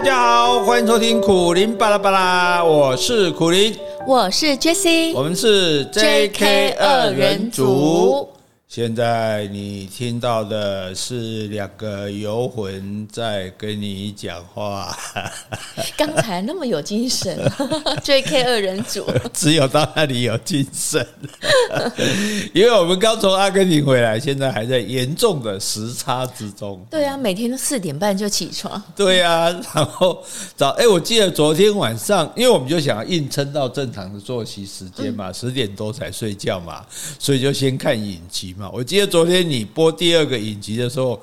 大家好，欢迎收听苦林巴拉巴拉，我是苦林，我是 Jessie，我们是 JK 二人组。现在你听到的是两个游魂在跟你讲话。刚才那么有精神，JK 二人组，只有到那里有精神。因为我们刚从阿根廷回来，现在还在严重的时差之中。对啊，每天都四点半就起床。对啊，然后早哎，我记得昨天晚上，因为我们就想要硬撑到正常的作息时间嘛，十点多才睡觉嘛，所以就先看影集。我记得昨天你播第二个影集的时候，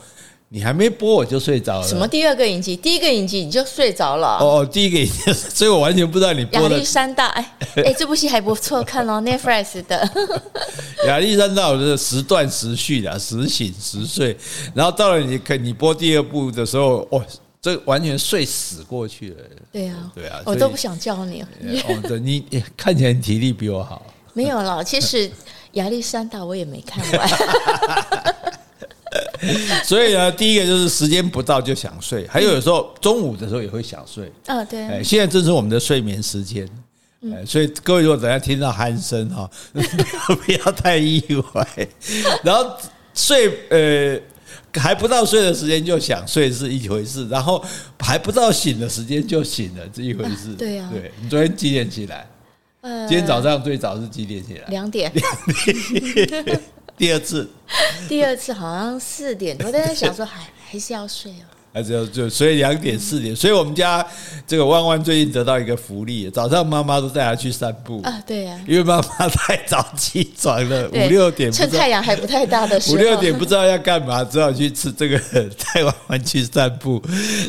你还没播我就睡着了。什么第二个影集？第一个影集你就睡着了？哦，第一个影集，所以我完全不知道你。亚历山大，哎 哎，这部戏还不错，看哦，Netflix 的。亚历山大，我是时断时续的，时醒时睡。然后到了你可你播第二部的时候，哇，这完全睡死过去了。对啊，对啊，我都不想叫你。哦，对，你看起来体力比我好。没有了，其实。亚历山大我也没看完，所以呢，第一个就是时间不到就想睡，还有有时候中午的时候也会想睡。嗯，对。哎，现在正是我们的睡眠时间，所以各位如果等下听到鼾声哈，不要太意外。然后睡呃还不到睡的时间就想睡是一回事，然后还不到醒的时间就醒了是一回事。对呀，对，你昨天几点起来？今天早上最早是几点起来？两点。两点。第二次，第二次好像四点多，但是想说还还是要睡哦。还是要就所以两点四点，所以我们家这个弯弯最近得到一个福利，早上妈妈都带他去散步啊，对呀，因为妈妈太早起床了，五六点趁太阳还不太大的时候，五六点不知道要干嘛，只好去吃这个带弯弯去散步，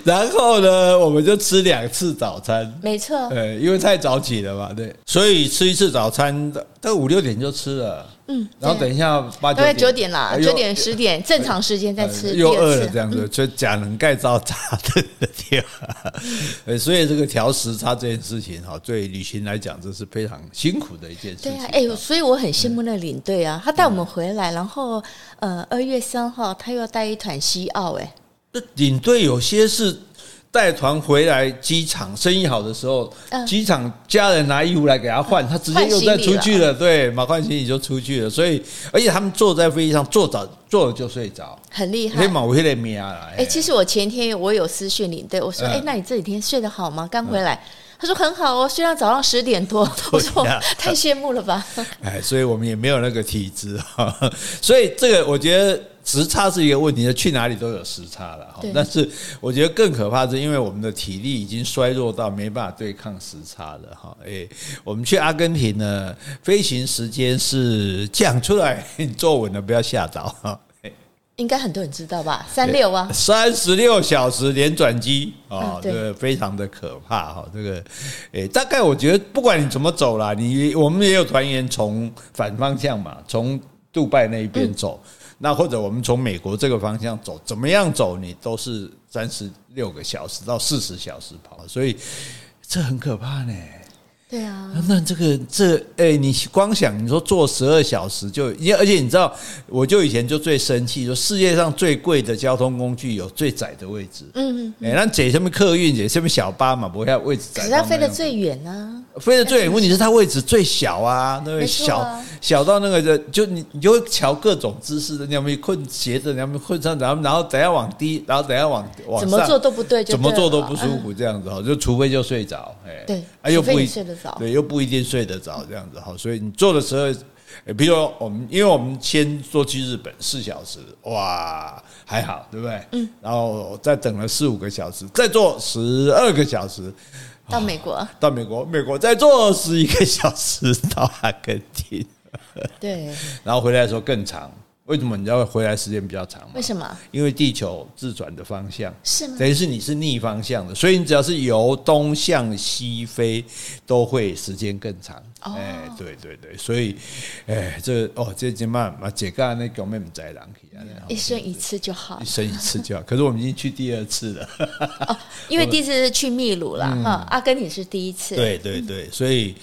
然后呢，我们就吃两次早餐，没错，呃，因为太早起了嘛，对，所以吃一次早餐，到五六点就吃了。嗯，然后等一下八九点，九点啦，九点十点正常时间再吃，又饿了这样子，所以钾能盖造炸的天啊！所以这个调时差这件事情哈，对旅行来讲这是非常辛苦的一件事情。对啊，哎，所以我很羡慕那领队啊，他带我们回来，然后呃二月三号他又要带一团西澳，哎，这领队有些是。带团回来机场生意好的时候，机场家人拿衣服来给他换，他直接又再出去了。对，马换行李就出去了。所以，而且他们坐在飞机上坐着坐了就睡着，很厉害。哎，其实我前天我有私讯领队，我说：“哎，那你这几天睡得好吗？刚回来。”他说：“很好哦，虽然早上十点多。”我说：“太羡慕了吧？” 哎，所以我们也没有那个体质哈。所以这个我觉得。时差是一个问题，去哪里都有时差了哈。但是我觉得更可怕的是，因为我们的体力已经衰弱到没办法对抗时差了哈。哎，我们去阿根廷呢，飞行时间是讲出来，你坐稳了，不要吓到哈。应该很多人知道吧？三六啊，三十六小时连转机啊，这个非常的可怕哈。这个，哎，大概我觉得不管你怎么走啦，你我们也有团员从反方向嘛，从杜拜那一边走。那或者我们从美国这个方向走，怎么样走你都是三十六个小时到四十小时跑，所以这很可怕呢。对啊，那这个这哎，你光想你说坐十二小时就，而且你知道，我就以前就最生气，说世界上最贵的交通工具有最窄的位置。嗯嗯，哎，那坐什么客运，坐什么小巴嘛，不会要位置窄。可是它飞得最远呢？飞得最远，问题是它位置最小啊，那个小小到那个就就你你就会调各种姿势的，你要不困斜着，你要不困上，然后然后等下往低，然后等下往往上，怎么做都不对，怎么做都不舒服，这样子哈，就除非就睡着，哎，对，啊又不会睡得着。对，又不一定睡得着这样子哈，所以你做的时候，比如说我们，因为我们先坐去日本四小时，哇，还好，对不对？嗯，然后再等了四五个小时，再坐十二个小时到美国，到美国，美国再坐十一个小时 到阿根廷，对，然后回来的时候更长。为什么你要回来时间比较长吗？为什么？因为地球自转的方向是吗？等于是你是逆方向的，所以你只要是由东向西飞，都会时间更长。哎，对对对，所以，哎，这哦，这今嘛嘛，姐刚那狗妹妹在狼去啊，一生一次就好，一生一次就好。可是我们已经去第二次了，哦，因为第一次是去秘鲁了哈，阿根廷是第一次。对对对，所以，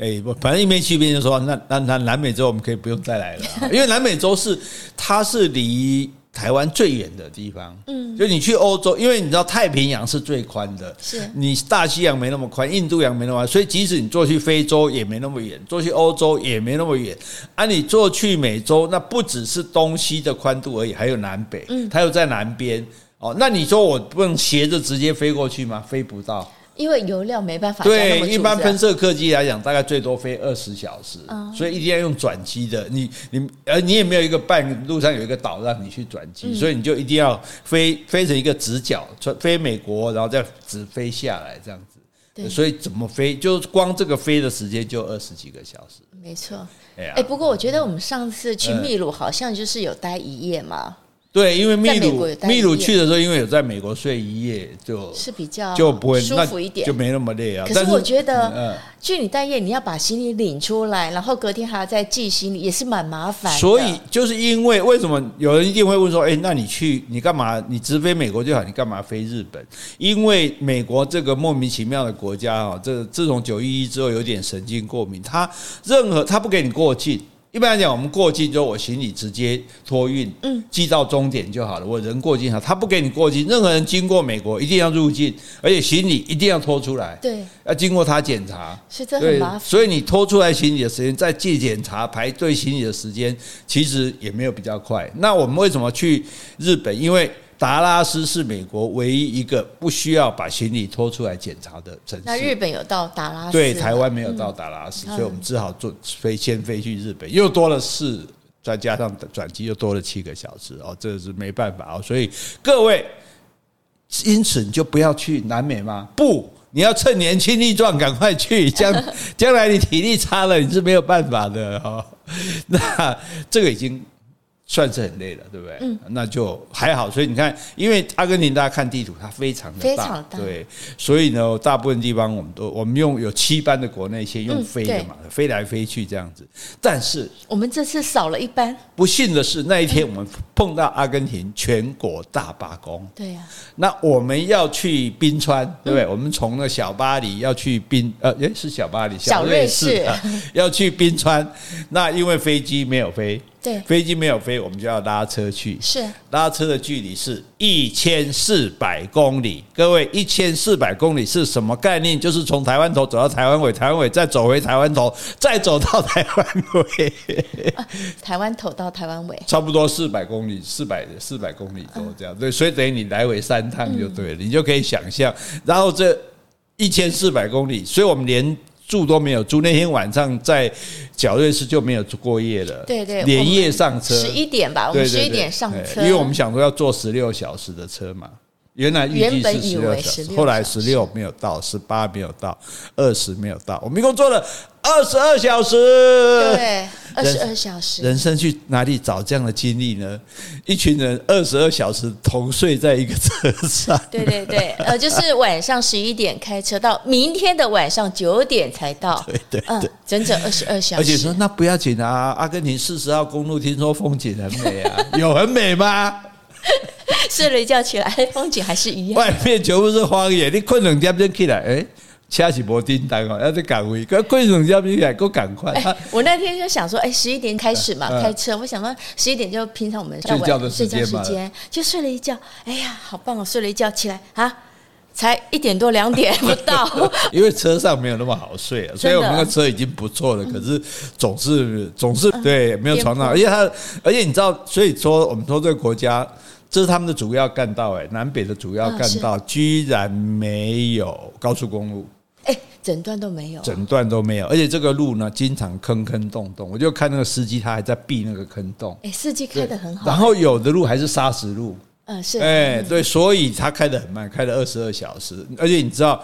哎，我反正一边去，一边就说，那那那南美洲我们可以不用再来了，因为南美洲是它是离台湾最远的地方，嗯，就你去欧洲，因为你知道太平洋是最宽的，是。你大西洋没那么宽，印度洋没那么宽，所以即使你坐去非洲也没那么远，坐去欧洲也没那么远，啊，你坐去美洲，那不只是东西的宽度而已，还有南北，嗯，它又在南边，哦，那你说我不能斜着直接飞过去吗？飞不到。因为油料没办法对，一般喷射客机来讲，大概最多飞二十小时，所以一定要用转机的。你你呃，你也没有一个半路上有一个岛让你去转机，所以你就一定要飞飞成一个直角，飞美国，然后再直飞下来这样子。所以怎么飞，就光这个飞的时间就二十几个小时。没错。哎，不过我觉得我们上次去秘鲁好像就是有待一夜嘛。对，因为秘鲁秘鲁去的时候，因为有在美国睡一夜，就是比较就不会舒服一点，就没那么累啊。可是我觉得，嗯去你待业，你要把行李领出来，然后隔天还要再寄行李，也是蛮麻烦。所以就是因为为什么有人一定会问说，哎，那你去你干嘛？你直飞美国就好，你干嘛飞日本？因为美国这个莫名其妙的国家啊，这自从九一一之后有点神经过敏，他任何他不给你过境。一般来讲，我们过境之后，我行李直接托运，嗯，寄到终点就好了。我人过境好，他不给你过境。任何人经过美国，一定要入境，而且行李一定要拖出来，对，要经过他检查，是这很麻烦。所以你拖出来行李的时间，再借检查排队行李的时间，其实也没有比较快。那我们为什么去日本？因为达拉斯是美国唯一一个不需要把行李拖出来检查的城市。那日本有到达拉斯？对，台湾没有到达拉斯，所以我们只好坐飞先飞去日本，又多了四，再加上转机又多了七个小时哦，这是没办法哦。所以各位，因此你就不要去南美吗？不，你要趁年轻力壮，赶快去，将 将来你体力差了，你是没有办法的哦。那这个已经。算是很累了，对不对？嗯，那就还好。所以你看，因为阿根廷，大家看地图，它非常的大，非常大，对。所以呢，大部分地方我们都我们用有七班的国内线用飞的嘛，嗯、飞来飞去这样子。但是我们这次少了一班。不幸的是，那一天我们碰到阿根廷全国大罢工。对呀。那我们要去冰川，对不对？我们从那小巴黎要去冰，呃，诶，是小巴黎，小瑞士，要去冰川。那因为飞机没有飞。对，飞机没有飞，我们就要拉车去。是拉车的距离是一千四百公里。各位，一千四百公里是什么概念？就是从台湾头走到台湾尾，台湾尾再走回台湾头，再走到台湾尾。啊，台湾头到台湾尾，差不多四百公里，四百四百公里多这样。对，所以等于你来回三趟就对了，你就可以想象。然后这一千四百公里，所以我们连。住都没有住，那天晚上在角瑞士就没有住过夜了。对对，连夜上车，十一点吧，我们十一点上车，因为我们想说要坐十六小时的车嘛。原来预计是十六小时，后来十六没有到，十八没有到，二十没有到，我们一共坐了二十二小时。对，二十二小时。人生去哪里找这样的经历呢？一群人二十二小时同睡在一个车上。对对对，呃，就是晚上十一点开车到明天的晚上九点才到。对对对，嗯，整整二十二小时。而且说那不要紧啊，阿根廷四十号公路听说风景很美啊，有很美吗？睡了一觉起来，风景还是一样。外面全部是荒野，你困两点钟起来，哎，车是无叮当哦，要在赶回。可困两点钟起来，够赶快。我那天就想说，哎，十一点开始嘛，开车。我想说，十一点就平常我们睡觉的时间嘛，就睡了一觉。哎呀，好棒哦！睡了一觉起来啊，才一点多两点不到。因为车上没有那么好睡啊，所以我们那个车已经不错了。可是总是总是对没有床上，而且它，而且你知道，所以说我们说这个国家。这是他们的主要干道，哎，南北的主要干道居然没有高速公路，哎，整段都没有，整段都没有，而且这个路呢，经常坑坑洞洞，我就看那个司机他还在避那个坑洞，哎，司机开的很好，然后有的路还是砂石路，嗯，是，哎，对，所以他开的很慢，开了二十二小时，而且你知道。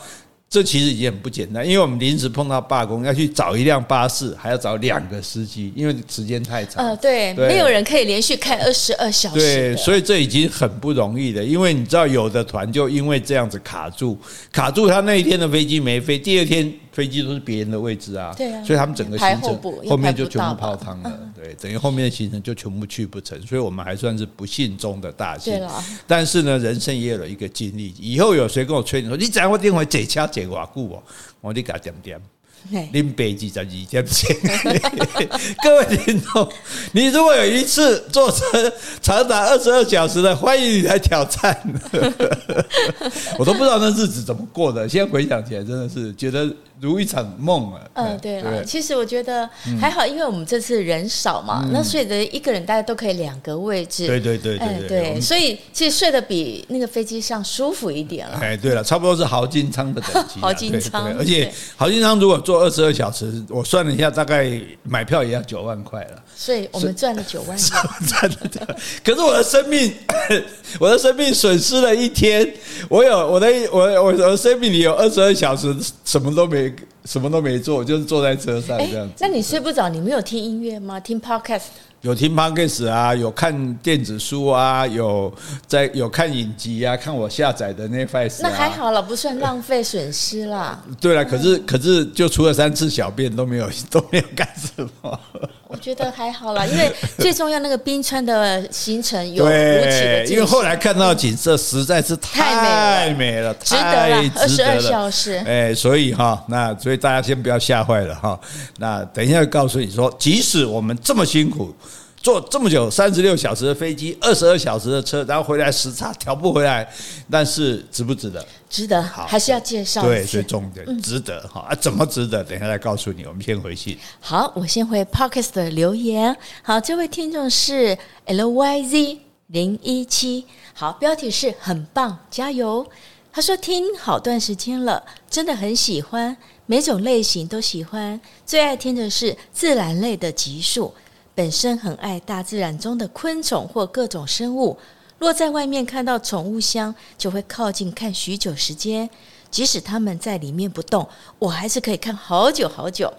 这其实已经很不简单，因为我们临时碰到罢工，要去找一辆巴士，还要找两个司机，因为时间太长。呃，对，没有人可以连续开二十二小时。对，所以这已经很不容易的。因为你知道，有的团就因为这样子卡住，卡住，他那一天的飞机没飞，第二天。飞机都是别人的位置啊，对啊，所以他们整个行程后面就全部泡汤了，对，等于后面的行程就全部去不成，所以我们还算是不幸中的大幸。但是呢，人生也有了一个经历，以后有谁跟我吹你说，你怎样会电话解掐解瓦固哦，我得给他点点。林北几站几站各位听众，你如果有一次坐车长达二十二小时的，欢迎你来挑战。我都不知道那日子怎么过的，现在回想起来，真的是觉得。如一场梦啊！嗯，对了，其实我觉得还好，因为我们这次人少嘛，那睡的一个人大家都可以两个位置。对对对对对，所以其实睡得比那个飞机上舒服一点了。哎，对了，差不多是豪金舱的等级。豪金舱，而且豪金舱如果坐二十二小时，我算了一下，大概买票也要九万块了。所以我们赚了九万。赚了，可是我的生命，我的生命损失了一天。我有我的我我的生命里有二十二小时，什么都没。什么都没做，就是坐在车上这样那你睡不着？你没有听音乐吗？听 podcast？有听 podcast 啊，有看电子书啊，有在有看影集啊，看我下载的 Netflix。那还好了，不算浪费损失啦。对了，可是可是就除了三次小便都没有都没有干什么。我觉得还好啦，因为最重要那个冰川的行程有如期的，因为后来看到景色实在是太美了，值得了，二十二小时。哎，所以哈，那所以大家先不要吓坏了哈。那等一下告诉你说，即使我们这么辛苦。坐这么久，三十六小时的飞机，二十二小时的车，然后回来时差调不回来，但是值不值得？值得，好，还是要介绍。对，最重点，值得哈、嗯、啊？怎么值得？等一下再告诉你。我们先回信。好，我先回 p o c k e t 的留言。好，这位听众是 LYZ 零一七。好，标题是很棒，加油。他说听好段时间了，真的很喜欢，每种类型都喜欢，最爱听的是自然类的集数。本身很爱大自然中的昆虫或各种生物，若在外面看到宠物箱，就会靠近看许久时间。即使它们在里面不动，我还是可以看好久好久。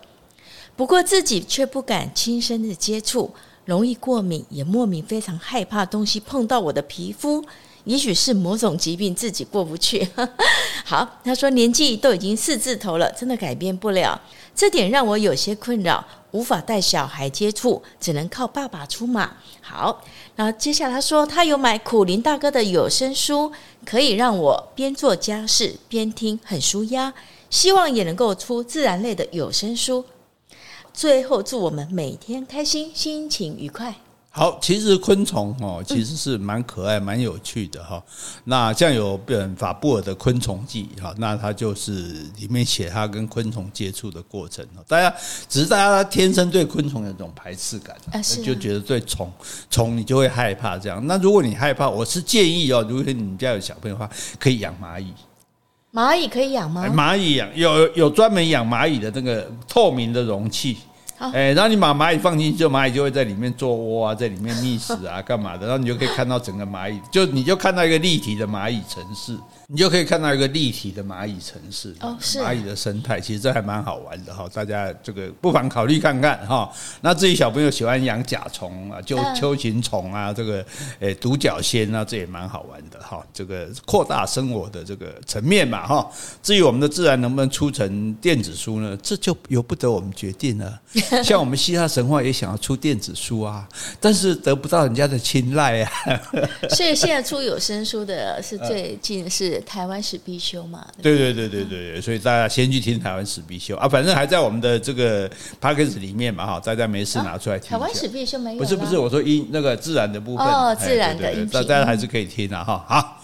不过自己却不敢亲身的接触，容易过敏，也莫名非常害怕东西碰到我的皮肤。也许是某种疾病自己过不去。好，他说年纪都已经四字头了，真的改变不了。这点让我有些困扰，无法带小孩接触，只能靠爸爸出马。好，那接下来他说他有买苦林大哥的有声书，可以让我边做家事边听，很舒压。希望也能够出自然类的有声书。最后祝我们每天开心，心情愉快。好，其实昆虫哦，其实是蛮可爱、蛮有趣的哈。那像有本法布尔的《昆虫记》哈，那它就是里面写它跟昆虫接触的过程。大家只是大家天生对昆虫有这种排斥感，就觉得对虫虫你就会害怕这样。那如果你害怕，我是建议哦，如果你们家有小朋友的话，可以养蚂蚁。蚂蚁可以养吗？蚂蚁养有有专门养蚂蚁的那个透明的容器。哎，然后你把蚂蚁放进去，蚂蚁就会在里面做窝啊，在里面觅食啊，干嘛的？然后你就可以看到整个蚂蚁，就你就看到一个立体的蚂蚁城市。你就可以看到一个立体的蚂蚁城市，哦，是蚂蚁的生态，其实这还蛮好玩的哈，大家这个不妨考虑看看哈。那至于小朋友喜欢养甲虫啊，就秋形虫啊，这个诶独角仙啊，这也蛮好玩的哈。这个扩大生活的这个层面嘛哈。至于我们的自然能不能出成电子书呢？这就由不得我们决定了。像我们希腊神话也想要出电子书啊，但是得不到人家的青睐啊。所以现在出有声书的是最近是。台湾史必修嘛？对对对对对对，所以大家先去听台湾史必修啊，反正还在我们的这个 Podcast 里面嘛哈，大家没事拿出来听。台湾史必修没有？不是不是，我说音那个自然的部分哦，自然的音频，大家还是可以听的哈。好，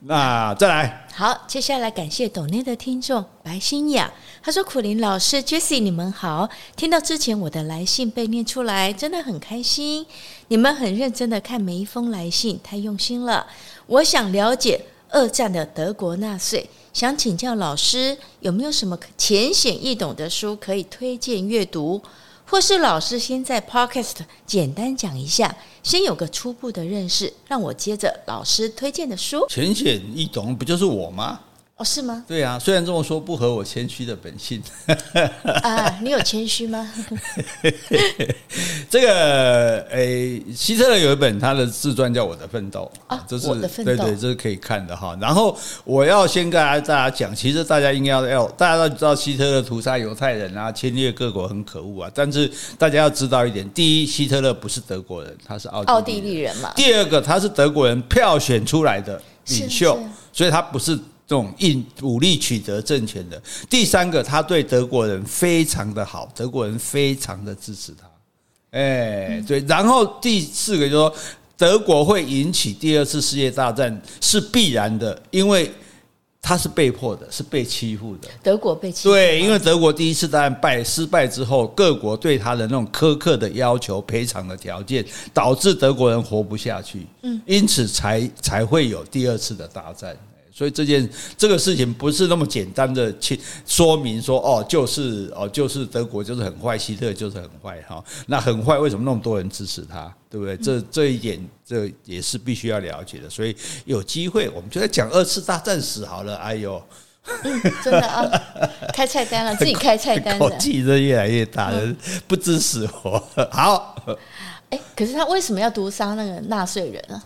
那再来。好，接下来感谢抖内的听众白欣雅，他说：“苦林老师，Jessie，你们好，听到之前我的来信被念出来，真的很开心。你们很认真的看每一封来信，太用心了。我想了解。”二战的德国纳粹，想请教老师有没有什么浅显易懂的书可以推荐阅读，或是老师先在 Podcast 简单讲一下，先有个初步的认识，让我接着老师推荐的书。浅显易懂不就是我吗？哦，是吗？对啊，虽然这么说不合我谦虚的本性。啊，你有谦虚吗？这个诶，希特勒有一本他的自传叫《我的奋斗》啊，这是我的奋斗，对对，这是可以看的哈。然后我要先跟大家大家讲，其实大家应该要要，大家都知道希特勒屠杀犹太人啊，侵略各国很可恶啊。但是大家要知道一点，第一，希特勒不是德国人，他是奥奥地利人嘛。第二个，他是德国人票选出来的领袖，所以他不是。这种硬武力取得政权的。第三个，他对德国人非常的好，德国人非常的支持他。哎，对。然后第四个就是说，德国会引起第二次世界大战是必然的，因为。他是被迫的，是被欺负的。德国被欺负。对，因为德国第一次大战败失败之后，各国对他的那种苛刻的要求、赔偿的条件，导致德国人活不下去。嗯，因此才才会有第二次的大战。所以这件这个事情不是那么简单的去说明说哦，就是哦，就是德国就是很坏，希特就是很坏哈。那很坏，为什么那么多人支持他？对不对？这这一点这也是必须要了解的。所以有机会我们就在讲二次大战史好了。哎呦，嗯，真的啊，开菜单了，自己开菜单的，口气是越来越大了，不支持我。好，哎，可是他为什么要毒杀那个纳税人呢？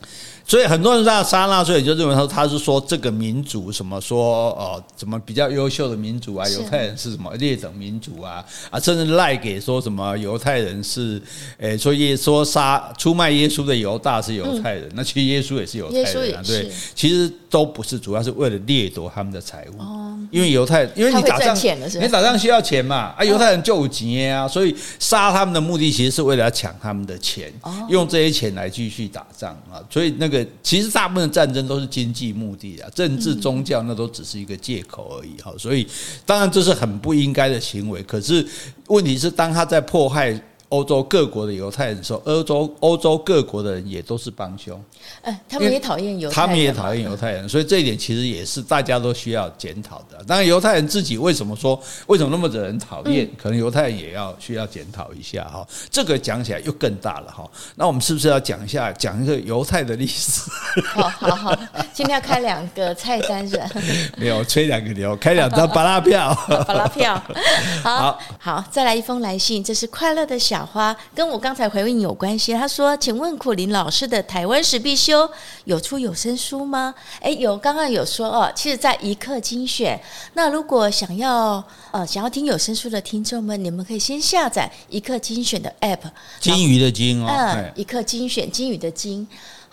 所以很多人在杀纳粹，就认为说他是说这个民族什么说哦，什么比较优秀的民族啊，犹太人是什么劣等民族啊啊，甚至赖给说什么犹太人是诶，说耶说杀出卖耶稣的犹大是犹太人，那其实耶稣也是犹太人啊，对，其实都不是，主要是为了掠夺他们的财物。哦，因为犹太，因为你打仗，你打仗需要钱嘛，啊，犹太人就有钱啊，所以杀他们的目的其实是为了要抢他们的钱，用这些钱来继续打仗啊，所以那个。其实大部分战争都是经济目的啊，政治宗教那都只是一个借口而已哈，所以当然这是很不应该的行为。可是问题是，当他在迫害。欧洲各国的犹太人说，欧洲欧洲各国的人也都是帮凶，哎，他们也讨厌犹太人，他们也讨厌犹太人，所以这一点其实也是大家都需要检讨的。当然，犹太人自己为什么说为什么那么惹人讨厌，可能犹太人也要需要检讨一下哈。这个讲起来又更大了哈。那我们是不是要讲一下讲一个犹太的历史？好好好，今天要开两个菜单是？没有，吹两个牛，开两张巴拉票，巴拉票。好好，再来一封来信，这是快乐的小。花跟我刚才回应有关系。他说：“请问苦林老师的台湾史必修有出有声书吗？”哎，有，刚刚有说哦。其实，在一刻精选。那如果想要呃想要听有声书的听众们，你们可以先下载一刻精选的 App。金鱼的金哦，嗯，一刻精选，金鱼的金。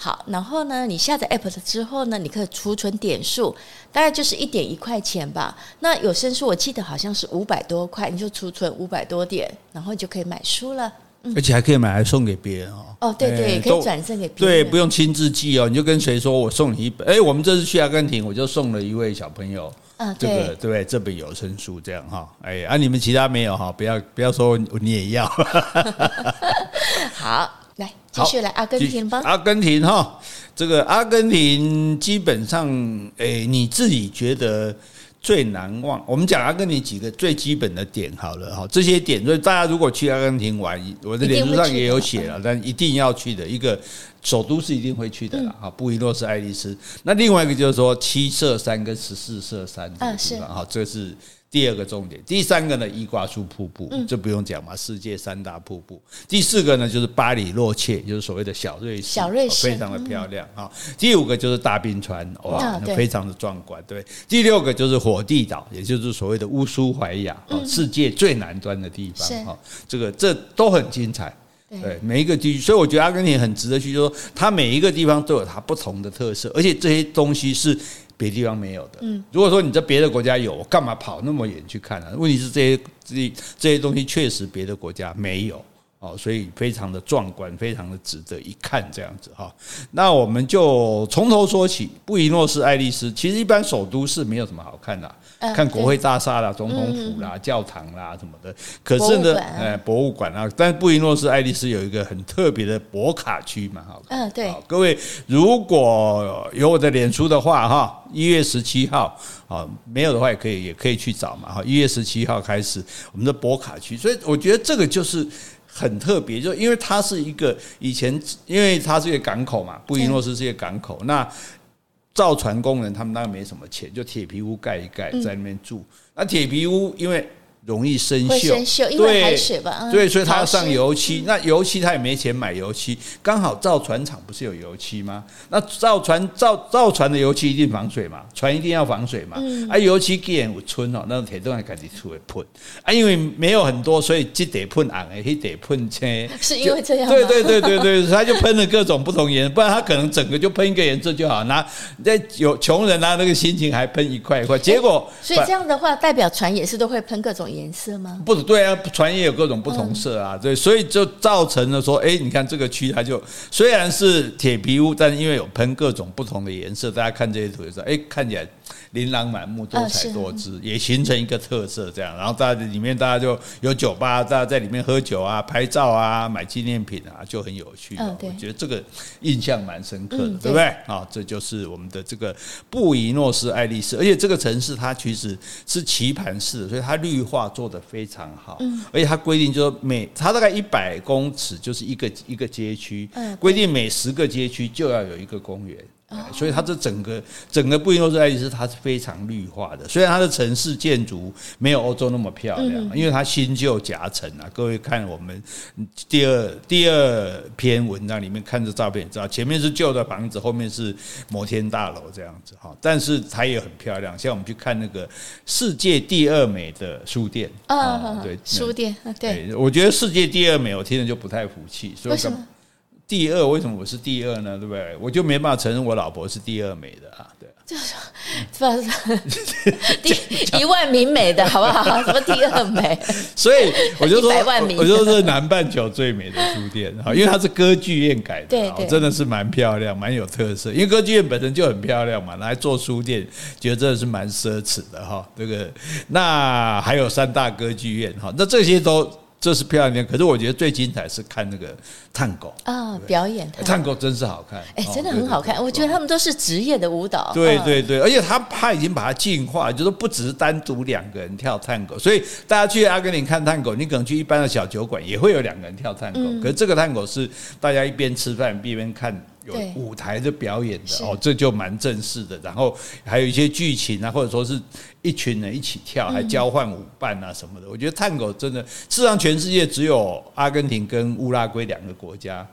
好，然后呢，你下载 App 了之后呢，你可以储存点数，大概就是一点一块钱吧。那有声书我记得好像是五百多块，你就储存五百多点，然后你就可以买书了。嗯、而且还可以买来送给别人哦。哦，对对，可以转赠给别人。对，不用亲自寄哦，你就跟谁说我送你一本。哎，我们这次去阿根廷，我就送了一位小朋友，嗯，这个对，对这本有声书这样哈。哎，啊，你们其他没有哈，不要不要说你也要。好。来，继续来阿根廷吧。阿根廷哈，这个阿根廷基本上，诶，你自己觉得最难忘？我们讲阿根廷几个最基本的点好了哈，这些点，所以大家如果去阿根廷玩，我的脸书上也有写了，但一定要去的一个首都是一定会去的啦，哈，布宜诺斯艾利斯。那另外一个就是说七色山跟十四色山这个地方哈，这是。第二个重点，第三个呢，伊瓜苏瀑布，这不用讲嘛，世界三大瀑布。第四个呢，就是巴里洛切，就是所谓的小瑞士，小瑞士非常的漂亮啊。第五个就是大冰川，哇，非常的壮观，对。第六个就是火地岛，也就是所谓的乌苏怀亚，世界最南端的地方哈。这个这都很精彩，对，每一个地区，所以我觉得阿根廷很值得去，说它每一个地方都有它不同的特色，而且这些东西是。别地方没有的。嗯，如果说你在别的国家有，我干嘛跑那么远去看呢？问题是这些这些这些东西确实别的国家没有哦，所以非常的壮观，非常的值得一看这样子哈。那我们就从头说起，布宜诺斯艾利斯其实一般首都是没有什么好看的。看国会大厦啦、总统府啦、教堂啦什么的，可是呢，哎，博物馆啊，但布宜诺斯艾利斯有一个很特别的博卡区嘛，哈，嗯，对，各位如果有我的脸书的话，哈，一月十七号啊，没有的话也可以，也可以去找嘛，哈，一月十七号开始我们的博卡区，所以我觉得这个就是很特别，就因为它是一个以前，因为它是一个港口嘛，布宜诺斯是一个港口，那。造船工人他们当然没什么钱，就铁皮屋盖一盖，在那边住。那铁皮屋因为容易生锈，会生锈，因为海水吧，对，所以它要上油漆。嗯、那油漆他也没钱买油漆，刚好造船厂不是有油漆吗？那造船造造船的油漆一定防水嘛，船一定要防水嘛。嗯、啊，油漆既然有村哦，那铁都还赶紧出来喷啊，因为没有很多，所以这得喷红的，那得喷青。是因为这样吗？对对对对对，他就喷了各种不同颜色，不然他可能整个就喷一个颜色就好。拿那有穷人拿那个心情还喷一块一块，结果、欸、所以这样的话，代表船也是都会喷各种颜色吗？不对啊，船也有各种不同色啊，对，所以就造成了说，哎，你看这个区它就虽然是铁皮屋，但是因为有喷各种不同的颜色，大家看这些图的时候，哎，看起来。琳琅满目，多彩多姿，也形成一个特色。这样，然后大家里面大家就有酒吧，大家在里面喝酒啊、拍照啊、买纪念品啊，就很有趣。我觉得这个印象蛮深刻的，对不对？啊，这就是我们的这个布宜诺斯艾利斯，而且这个城市它其实是棋盘式的，所以它绿化做得非常好。而且它规定就是每它大概一百公尺就是一个一个街区，规定每十个街区就要有一个公园。所以它这整个整个布宜诺斯艾利斯，它是非常绿化的。虽然它的城市建筑没有欧洲那么漂亮，因为它新旧夹层啊。各位看我们第二第二篇文章里面看着照片，也知道前面是旧的房子，后面是摩天大楼这样子哈。但是它也很漂亮，像我们去看那个世界第二美的书店啊，对，书店对，我觉得世界第二美，我听着就不太服气。为什么？第二，为什么我是第二呢？对不对？我就没办法承认我老婆是第二美的啊，对。就是，第一万名美的好不好？什么第二美？所以我就说，我就说南半球最美的书店哈，因为它是歌剧院改的，对对，真的是蛮漂亮，蛮有特色。因为歌剧院本身就很漂亮嘛，拿来做书店，觉得真的是蛮奢侈的哈。这个，那还有三大歌剧院哈，那这些都。这是漂亮点，可是我觉得最精彩是看那个探狗啊，表演探狗真是好看，哎，真的很好看。我觉得他们都是职业的舞蹈，对对对，而且他他已经把它进化，就是不只是单独两个人跳探狗，所以大家去阿根廷看探狗，你可能去一般的小酒馆也会有两个人跳探狗，可是这个探狗是大家一边吃饭一边看。有舞台的表演的哦，这就蛮正式的。然后还有一些剧情啊，或者说是一群人一起跳，还交换舞伴啊什么的。我觉得探戈真的，事实上全世界只有阿根廷跟乌拉圭两个国家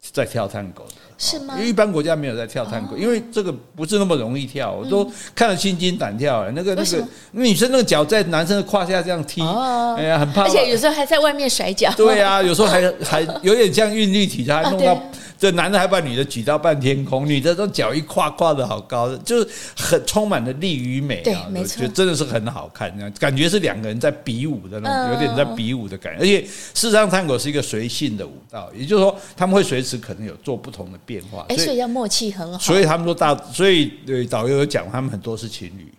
在跳探戈的，是吗？因为一般国家没有在跳探戈，因为这个不是那么容易跳，我都看了心惊胆跳。那个那个女生那个脚在男生的胯下这样踢，哎呀，很怕，而且有时候还在外面甩脚。对啊，有时候还还有点像韵律体操，还弄到。这男的还把女的举到半天空，女的都脚一跨跨的好高，就是很充满了力与美啊！我觉得真的是很好看，感觉是两个人在比武的那种，有点在比武的感觉。而且事实上，探戈是一个随性的舞蹈，也就是说，他们会随时可能有做不同的变化，所以要默契很好。所以他们说大，所以对导游有讲，他们很多是情侣。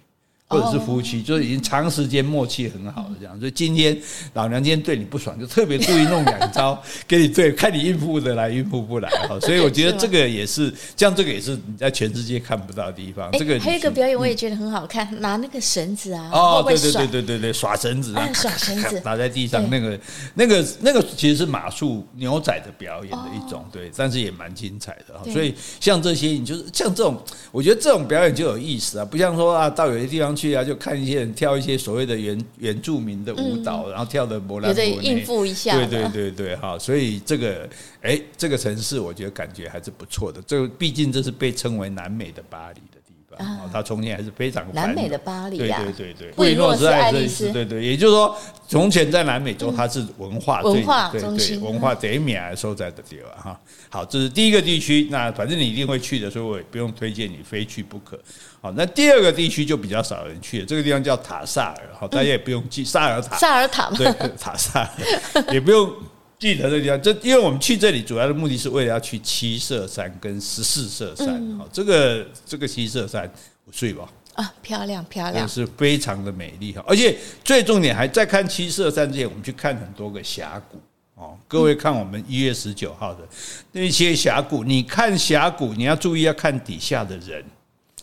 或者是夫妻，就是已经长时间默契很好的这样，所以今天老娘今天对你不爽，就特别故意弄两招 给你对，看你应付得来应付不来哈。所以我觉得这个也是，这样这个也是你在全世界看不到的地方。这个还有一个表演我也觉得很好看，拿那个绳子啊，哦，对对对对对对，耍绳子啊，耍绳子。打 在地上，那个那个那个其实是马术牛仔的表演的一种，对，但是也蛮精彩的哈。所以像这些，你就是像这种，我觉得这种表演就有意思啊，不像说啊到有些地方去啊，就看一些人跳一些所谓的原原住民的舞蹈，然后跳的波兰，得应付一下。对对对对，哈，所以这个哎，这个城市我觉得感觉还是不错的。这毕竟这是被称为南美的巴黎的地方，它从前还是非常南美的巴黎。对对对对，布宜诺斯艾利斯，对对，也就是说，从前在南美洲它是文化文化中心，文化最名的所在的地方哈。好，这是第一个地区，那反正你一定会去的，所以我也不用推荐你非去不可。好，那第二个地区就比较少人去了，这个地方叫塔萨尔，好，大家也不用记萨尔塔，萨尔塔，对，塔萨尔 也不用记得这个地方，这因为我们去这里主要的目的是为了要去七色山跟十四色山，好，这个这个七色山我睡吧啊，漂亮漂亮，是非常的美丽哈，而且最重点还在看七色山之前，我们去看很多个峡谷。哦，各位看我们一月十九号的那些峡谷，你看峡谷，你要注意要看底下的人。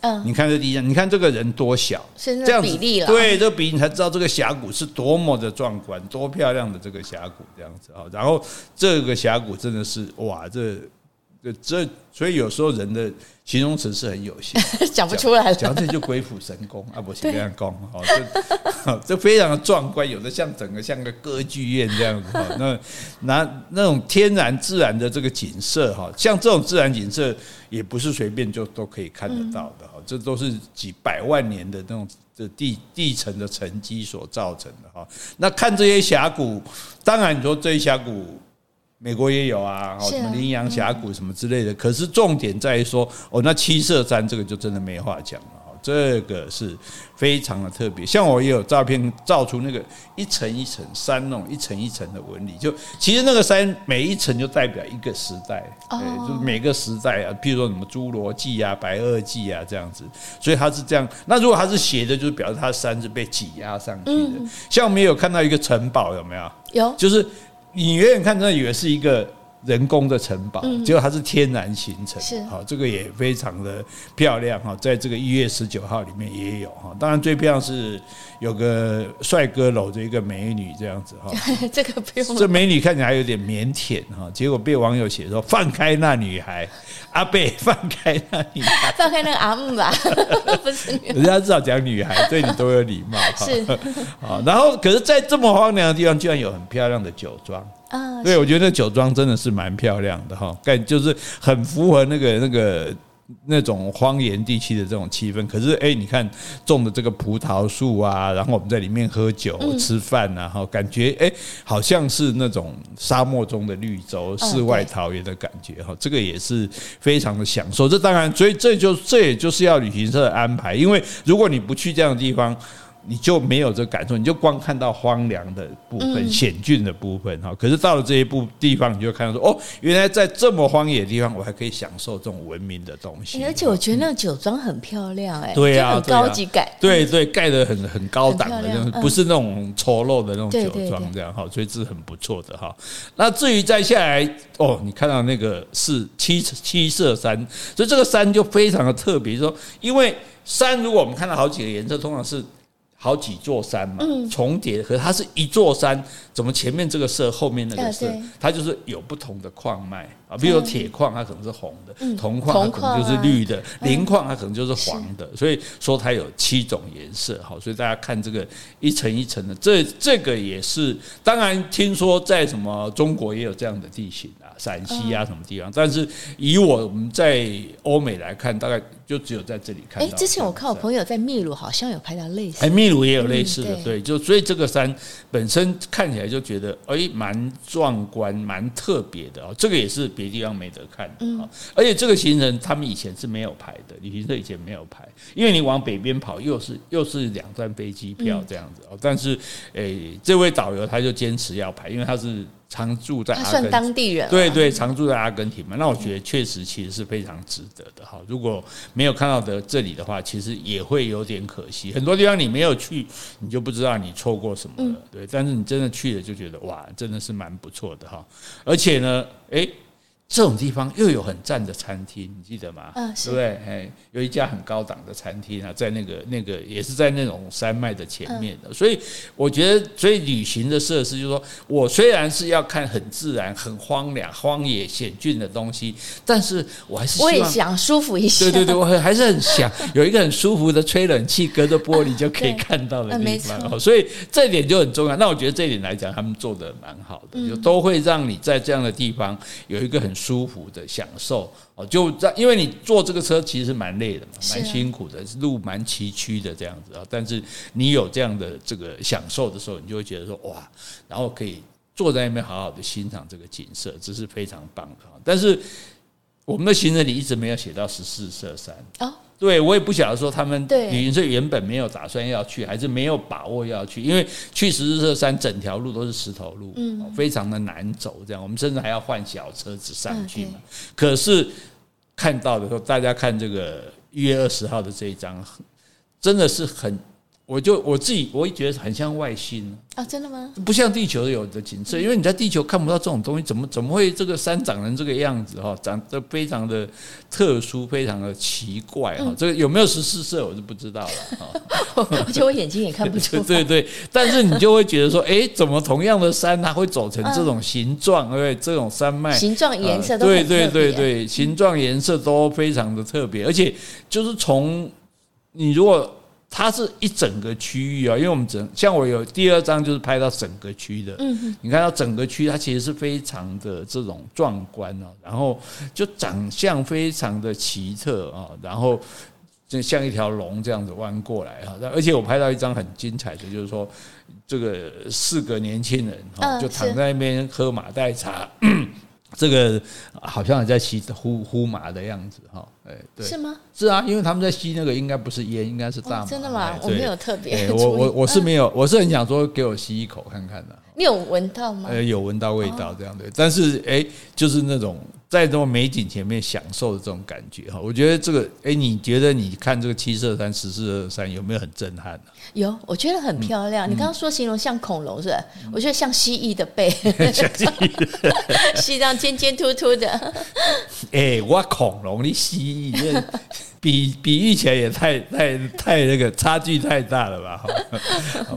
嗯，你看这地下，你看这个人多小，这样比例了。对，这个比例你才知道这个峡谷是多么的壮观，多漂亮的这个峡谷这样子啊。然后这个峡谷真的是哇，这这所以有时候人的形容词是很有限，讲不出来。讲这就鬼斧神工啊，不是这样讲哦，这这非常的壮观，有的像整个像个歌剧院这样子哈。那那那种天然自然的这个景色哈，像这种自然景色也不是随便就都可以看得到的哈，这都是几百万年的那种的地地层的沉积所造成的哈。那看这些峡谷，当然你说这些峡谷。美国也有啊，什么羚羊峡谷什么之类的。可是重点在于说，哦，那七色山这个就真的没话讲了，这个是非常的特别。像我也有照片照出那个一层一层山那种一层一层的纹理，就其实那个山每一层就代表一个时代，对，就是每个时代啊，譬如说什么侏罗纪啊、白垩纪啊这样子，所以它是这样。那如果它是斜的，就是表示它的山是被挤压上去的。像我们有看到一个城堡，有没有？有，就是。你远远看，真的以为是一个人工的城堡，结果它是天然形成。是，好，这个也非常的漂亮哈，在这个一月十九号里面也有哈。当然最漂亮是有个帅哥搂着一个美女这样子哈。这个不用。这美女看起来还有点腼腆哈，结果被网友写说放开那女孩，阿贝放开那女孩，放开那个阿姆吧，不是。人家至少讲女孩，对你都有礼貌。是。好，然后可是，在这么荒凉的地方，居然有很漂亮的酒庄。啊，对，我觉得那酒庄真的是蛮漂亮的哈，但就是很符合那个那个那种荒原地区的这种气氛。可是，哎，你看种的这个葡萄树啊，然后我们在里面喝酒吃饭啊，哈，感觉哎，好像是那种沙漠中的绿洲、世外桃源的感觉哈。这个也是非常的享受。这当然，所以这就这也就是要旅行社的安排，因为如果你不去这样的地方。你就没有这感受，你就光看到荒凉的部分、险峻的部分哈。可是到了这一部地方，你就看到说，哦，原来在这么荒野的地方，我还可以享受这种文明的东西。而且我觉得那个酒庄很漂亮，哎，对啊，很高级感，对对，盖的很很高档的那种，不是那种丑陋的那种酒庄这样哈，所以这是很不错的哈。那至于再下来，哦，你看到那个是七七色山，所以这个山就非常的特别，说因为山如果我们看到好几个颜色，通常是。好几座山嘛，重叠，可是它是一座山，怎么前面这个色，后面那个色，它就是有不同的矿脉啊，比如说铁矿，它可能是红的；铜矿它可能就是绿的；磷矿它可能就是黄的。所以说它有七种颜色，好，所以大家看这个一层一层的，这这个也是，当然听说在什么中国也有这样的地形啊，陕西啊什么地方，但是以我们在欧美来看，大概。就只有在这里看到。哎，之前我看我朋友在秘鲁好像有拍到类似。哎，秘鲁也有类似的，对，就所以这个山本身看起来就觉得哎，蛮壮观、蛮特别的哦。这个也是别地方没得看的啊。而且这个行程他们以前是没有排的，旅行社以前没有排，因为你往北边跑又是又是两站飞机票这样子哦。但是哎，这位导游他就坚持要排，因为他是。常住在阿根廷，他算当地人，对对，常住在阿根廷嘛。那我觉得确实其实是非常值得的哈。如果没有看到的这里的话，其实也会有点可惜。很多地方你没有去，你就不知道你错过什么了。对，但是你真的去了，就觉得哇，真的是蛮不错的哈。而且呢，诶。这种地方又有很赞的餐厅，你记得吗？嗯，对不对？哎，有一家很高档的餐厅啊，在那个那个也是在那种山脉的前面的，所以我觉得，所以旅行的设施就是说，我虽然是要看很自然、很荒凉、荒野险峻的东西，但是我还是我也想舒服一些。对对对，我还是很想有一个很舒服的吹冷气，隔着玻璃就可以看到的 地方。所以这点就很重要。那我觉得这点来讲，他们做的蛮好的，就都会让你在这样的地方有一个很。舒服的享受哦，就在因为你坐这个车其实蛮累的嘛，蛮辛苦的，路蛮崎岖的这样子啊。但是你有这样的这个享受的时候，你就会觉得说哇，然后可以坐在那边好好的欣赏这个景色，这是非常棒的。但是我们的行程里一直没有写到十四色山哦。对，我也不晓得说他们旅行社原本没有打算要去，还是没有把握要去，因为去十四色山整条路都是石头路，嗯，非常的难走。这样，我们甚至还要换小车子上去嘛。可是看到的时候，大家看这个一月二十号的这一张，真的是很我就我自己，我也觉得很像外星啊，真的吗？不像地球有的景色，因为你在地球看不到这种东西，怎么怎么会这个山长成这个样子哈？长得非常的特殊，非常的奇怪哈。这个有没有十四色，我就不知道了 哈。而且我眼睛也看不出。对对，但是你就会觉得说，哎，怎么同样的山它会走成这种形状？对不对？这种山脉形状、颜色都对对对对，形状、颜色都非常的特别，而且就是从你如果。它是一整个区域啊，因为我们整像我有第二张就是拍到整个区的，嗯，你看到整个区，它其实是非常的这种壮观啊，然后就长相非常的奇特啊，然后就像一条龙这样子弯过来啊，而且我拍到一张很精彩的，就是说这个四个年轻人哈，就躺在那边喝马黛茶。这个好像在吸呼呼麻的样子哈，哎，对，是吗？是啊，因为他们在吸那个应该不是烟，应该是大麻。真的吗？我没有特别。我我我是没有，我是很想说给我吸一口看看的。你有闻到吗？呃，有闻到味道这样的，但是哎，就是那种在这种美景前面享受的这种感觉哈。我觉得这个哎，你觉得你看这个七色山十四色山有没有很震撼呢？有，我觉得很漂亮。你刚刚说形容像恐龙是吧？我觉得像蜥蜴的背，像蜥蜴，蜥这样尖尖突突的。哎，我恐龙，你蜥蜴，比比喻起来也太太太那个差距太大了吧？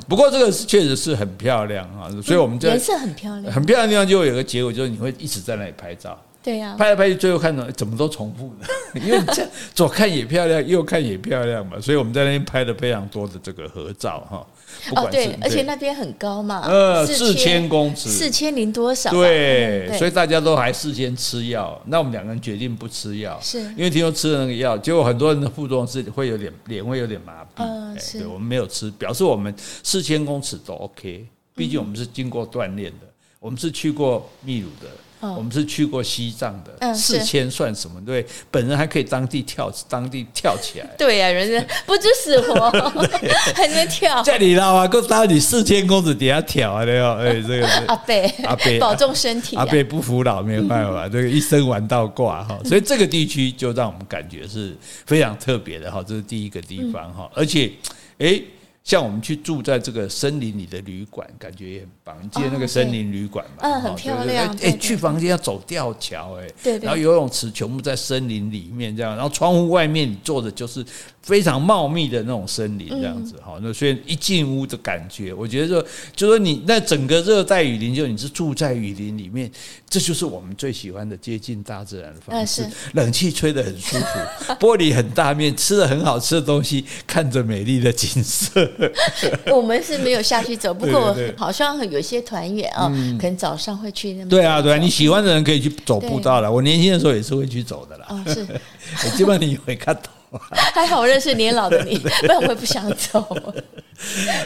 不过这个确实是很漂亮啊，所以我们这颜色很漂亮，很漂亮的地方就会有个结果，就是你会一直在那里拍照。对呀，拍来拍去，最后看到怎么都重复的，因为这样左看也漂亮，右看也漂亮嘛，所以我们在那边拍了非常多的这个合照哈。哦，对，而且那边很高嘛，呃，四千公尺，四千零多少？对，所以大家都还事先吃药，那我们两个人决定不吃药，是因为听说吃了那个药，结果很多人的副作用是会有点脸会有点麻痹。嗯，是，我们没有吃，表示我们四千公尺都 OK，毕竟我们是经过锻炼的，我们是去过秘鲁的。我们是去过西藏的，四千算什么？对，本人还可以当地跳，当地跳起来。对呀，人家不知死活，还能跳。这里啦，啊够当你四千公尺底下跳啊！对哦，哎，这个是 阿贝，阿贝保重身体，阿贝不服老，没有办法，这个一生玩到挂哈。所以这个地区就让我们感觉是非常特别的哈，这是第一个地方哈，而且，哎。像我们去住在这个森林里的旅馆，感觉也很棒。你记得那个森林旅馆嘛？嗯，很漂亮。哎，去房间要走吊桥，哎，对。然后游泳池全部在森林里面，这样。然后窗户外面你坐的就是非常茂密的那种森林，这样子哈。那所以一进屋的感觉，我觉得说，就说你那整个热带雨林，就你是住在雨林里面，这就是我们最喜欢的接近大自然的方式。冷气吹得很舒服，玻璃很大面，吃了很好吃的东西，看着美丽的景色。我们是没有下去走，不过好像有些团员啊，可能早上会去那边。对啊，对啊，你喜欢的人可以去走步道了。我年轻的时候也是会去走的啦。哦，是，基本上你会看到。还好我认识年老的你，不然我会不想走。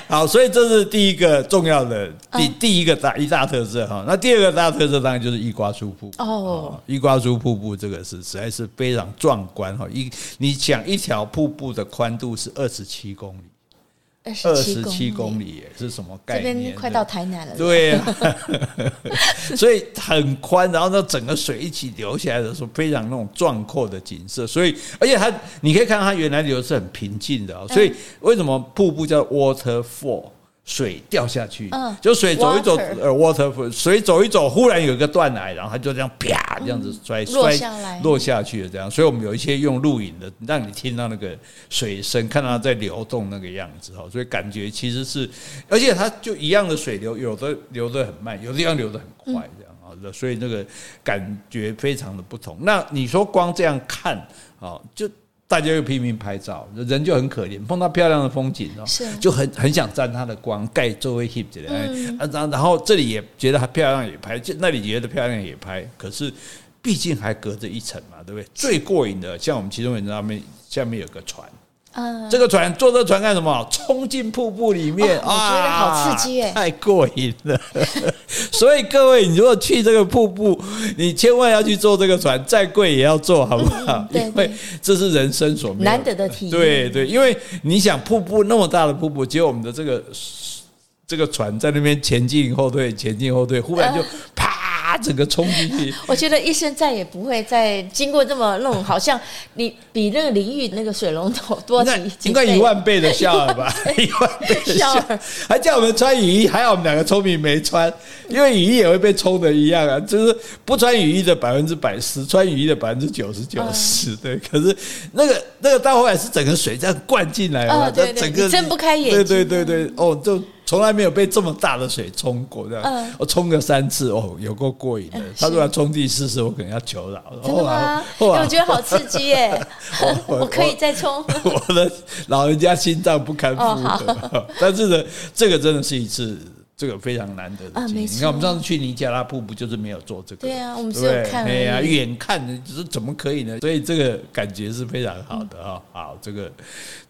好，所以这是第一个重要的第第一个大一大特色哈。那第二个大特色当然就是伊瓜苏瀑布哦，伊瓜苏瀑布这个是实在是非常壮观哈。一你想一条瀑布的宽度是二十七公里。二十七公里是什么概念？这边快到台南了。对啊，所以很宽，然后那，整个水一起流下来的时候，非常那种壮阔的景色。所以，而且它，你可以看到它原来流是很平静的。所以，为什么瀑布叫 waterfall？水掉下去，就水走一走，呃，water，水走一走，忽然有一个断崖，然后它就这样啪这样子摔摔落下去了，这样。所以我们有一些用录影的，让你听到那个水声，看到它在流动那个样子哈，所以感觉其实是，而且它就一样的水流，有的流得很慢，有的地方流得很快，这样啊，所以那个感觉非常的不同。那你说光这样看啊，就。大家又拼命拍照，人就很可怜。碰到漂亮的风景哦，是就很很想沾它的光，盖周围 hip 起来。然后然后这里也觉得它漂亮也拍，那里觉得漂亮也拍。可是毕竟还隔着一层嘛，对不对？最过瘾的，像我们其中人上面下面有个船。这个船坐这船干什么？冲进瀑布里面啊！我觉得好刺激哎，太过瘾了。所以各位，你如果去这个瀑布，你千万要去坐这个船，再贵也要坐，好不好？因为这是人生所难得的体验。对对，因为你想瀑布那么大的瀑布，结果我们的这个这个船在那边前进后退，前进后退，忽然就啪。啪整个冲进去。我觉得一生再也不会再经过这么那种好像你比那个淋浴那个水龙头多几应该一万倍的笑了吧？一万倍的笑，还叫我们穿雨衣，还好我们两个聪明没穿，因为雨衣也会被冲的一样啊。就是不穿雨衣的百分之百湿，穿雨衣的百分之九十九湿。对，可是那个那个到后来是整个水这样灌进来嘛，整个睁不开眼睛。对对对对，哦，就。从来没有被这么大的水冲过，这样我冲个三次哦，有够过瘾的。他如果要冲第四次，我可能要求饶。真的吗？我觉得好刺激耶！我可以再冲。我的老人家心脏不堪负荷，但是呢，这个真的是一次。这个非常难得的经历。你看，我们上次去尼加拉瀑布就是没有做这个。对啊，我们只有看。哎呀，远看的，只是怎么可以呢？所以这个感觉是非常好的哈。好，这个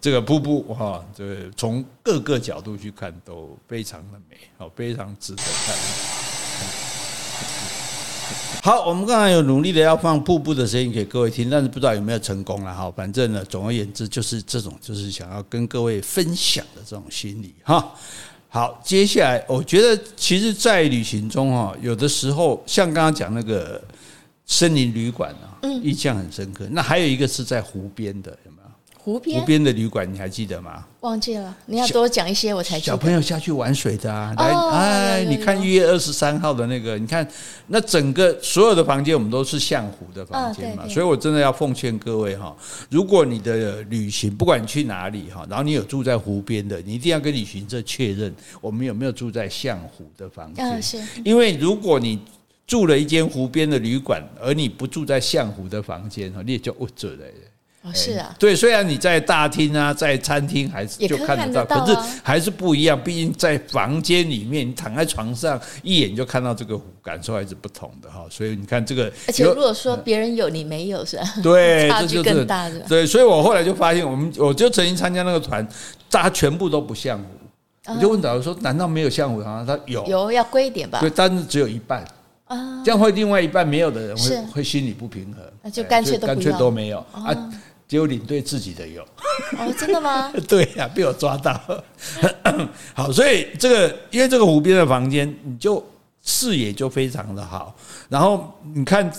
这个瀑布哈，这个从各个角度去看都非常的美，好，非常值得看。好，我们刚才有努力的要放瀑布的声音给各位听，但是不知道有没有成功了哈。反正呢，总而言之，就是这种，就是想要跟各位分享的这种心理哈。好，接下来我觉得，其实，在旅行中哈，有的时候像刚刚讲那个森林旅馆啊，印象很深刻。那还有一个是在湖边的。湖边湖边的旅馆你还记得吗？忘记了，你要多讲一些我才记得。小朋友下去玩水的啊，来，哎，你看一月二十三号的那个，你看那整个所有的房间我们都是向湖的房间嘛，所以我真的要奉劝各位哈，如果你的旅行不管你去哪里哈，然后你有住在湖边的，你一定要跟旅行社确认我们有没有住在向湖的房间，是，因为如果你住了一间湖边的旅馆，而你不住在向湖的房间哈，你也就误住了。哦，是啊，对，虽然你在大厅啊，在餐厅还是就看得到，可是还是不一样。毕竟在房间里面，你躺在床上，一眼就看到这个湖，感受还是不同的哈。所以你看这个，而且如果说别人有你没有，是吧？对，差距更大的。对，所以我后来就发现，我们我就曾经参加那个团，大家全部都不像湖。我就问导游说：“难道没有像湖？”他说：“有，有要贵一点吧？”对，但是只有一半啊，这样会另外一半没有的人会会心里不平衡，那就干脆都干脆都没有啊。只有领队自己的有哦，真的吗？对呀、啊，被我抓到了。好，所以这个因为这个湖边的房间，你就视野就非常的好。然后你看